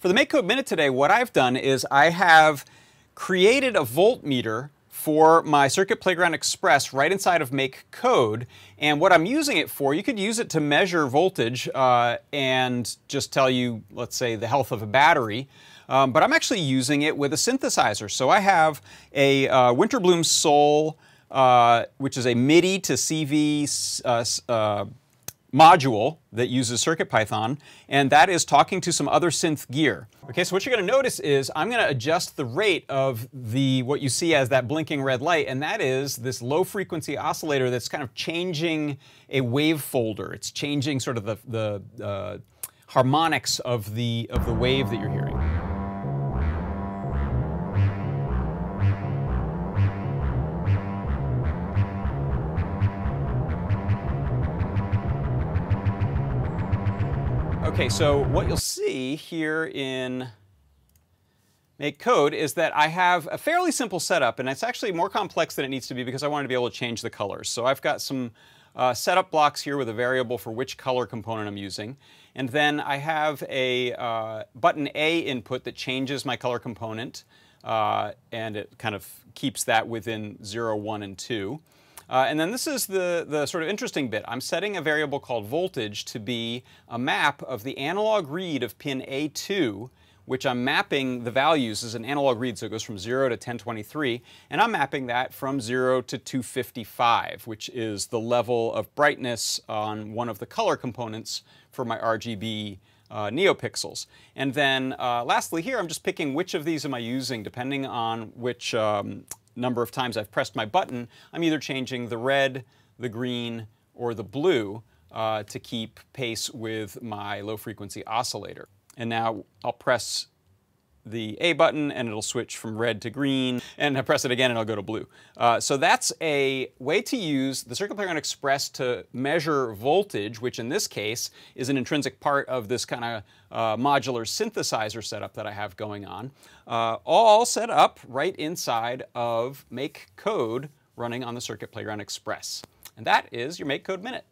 For the MakeCode Minute today, what I've done is I have created a voltmeter for my Circuit Playground Express right inside of MakeCode. And what I'm using it for, you could use it to measure voltage uh, and just tell you, let's say, the health of a battery. Um, but I'm actually using it with a synthesizer. So I have a uh, Winterbloom Sol, uh, which is a MIDI to CV module that uses CircuitPython, and that is talking to some other synth gear. Okay, so what you're to notice is I'm to adjust the rate of the what you see as that blinking red light, and that is this low frequency oscillator that's kind of changing a wave folder. It's changing sort of the, the uh, harmonics of the, of the wave that you're hearing. Okay, so what you'll see here in MakeCode is that I have a fairly simple setup, and it's actually more complex than it needs to be because I wanted to be able to change the colors. So I've got some uh, setup blocks here with a variable for which color component I'm using. And then I have a uh, button A input that changes my color component, uh, and it kind of keeps that within 0, 1, and 2. Uh, and then this is the, the sort of interesting bit. I'm setting a variable called voltage to be a map of the analog read of pin A2 which I'm mapping the values as an analog read, so it goes from 0 to 1023, and I'm mapping that from 0 to 255, which is the level of brightness on one of the color components for my RGB uh, neopixels. And then uh, lastly here, I'm just picking which of these am I using depending on which um, number of times I've pressed my button, I'm either changing the red, the green, or the blue uh, to keep pace with my low frequency oscillator. And now I'll press the A button and it'll switch from red to green and I press it again and it'll go to blue. Uh, so that's a way to use the Circuit Playground Express to measure voltage, which in this case is an intrinsic part of this kind of uh, modular synthesizer setup that I have going on, uh, all set up right inside of MakeCode running on the Circuit Playground Express. And that is your MakeCode Minute.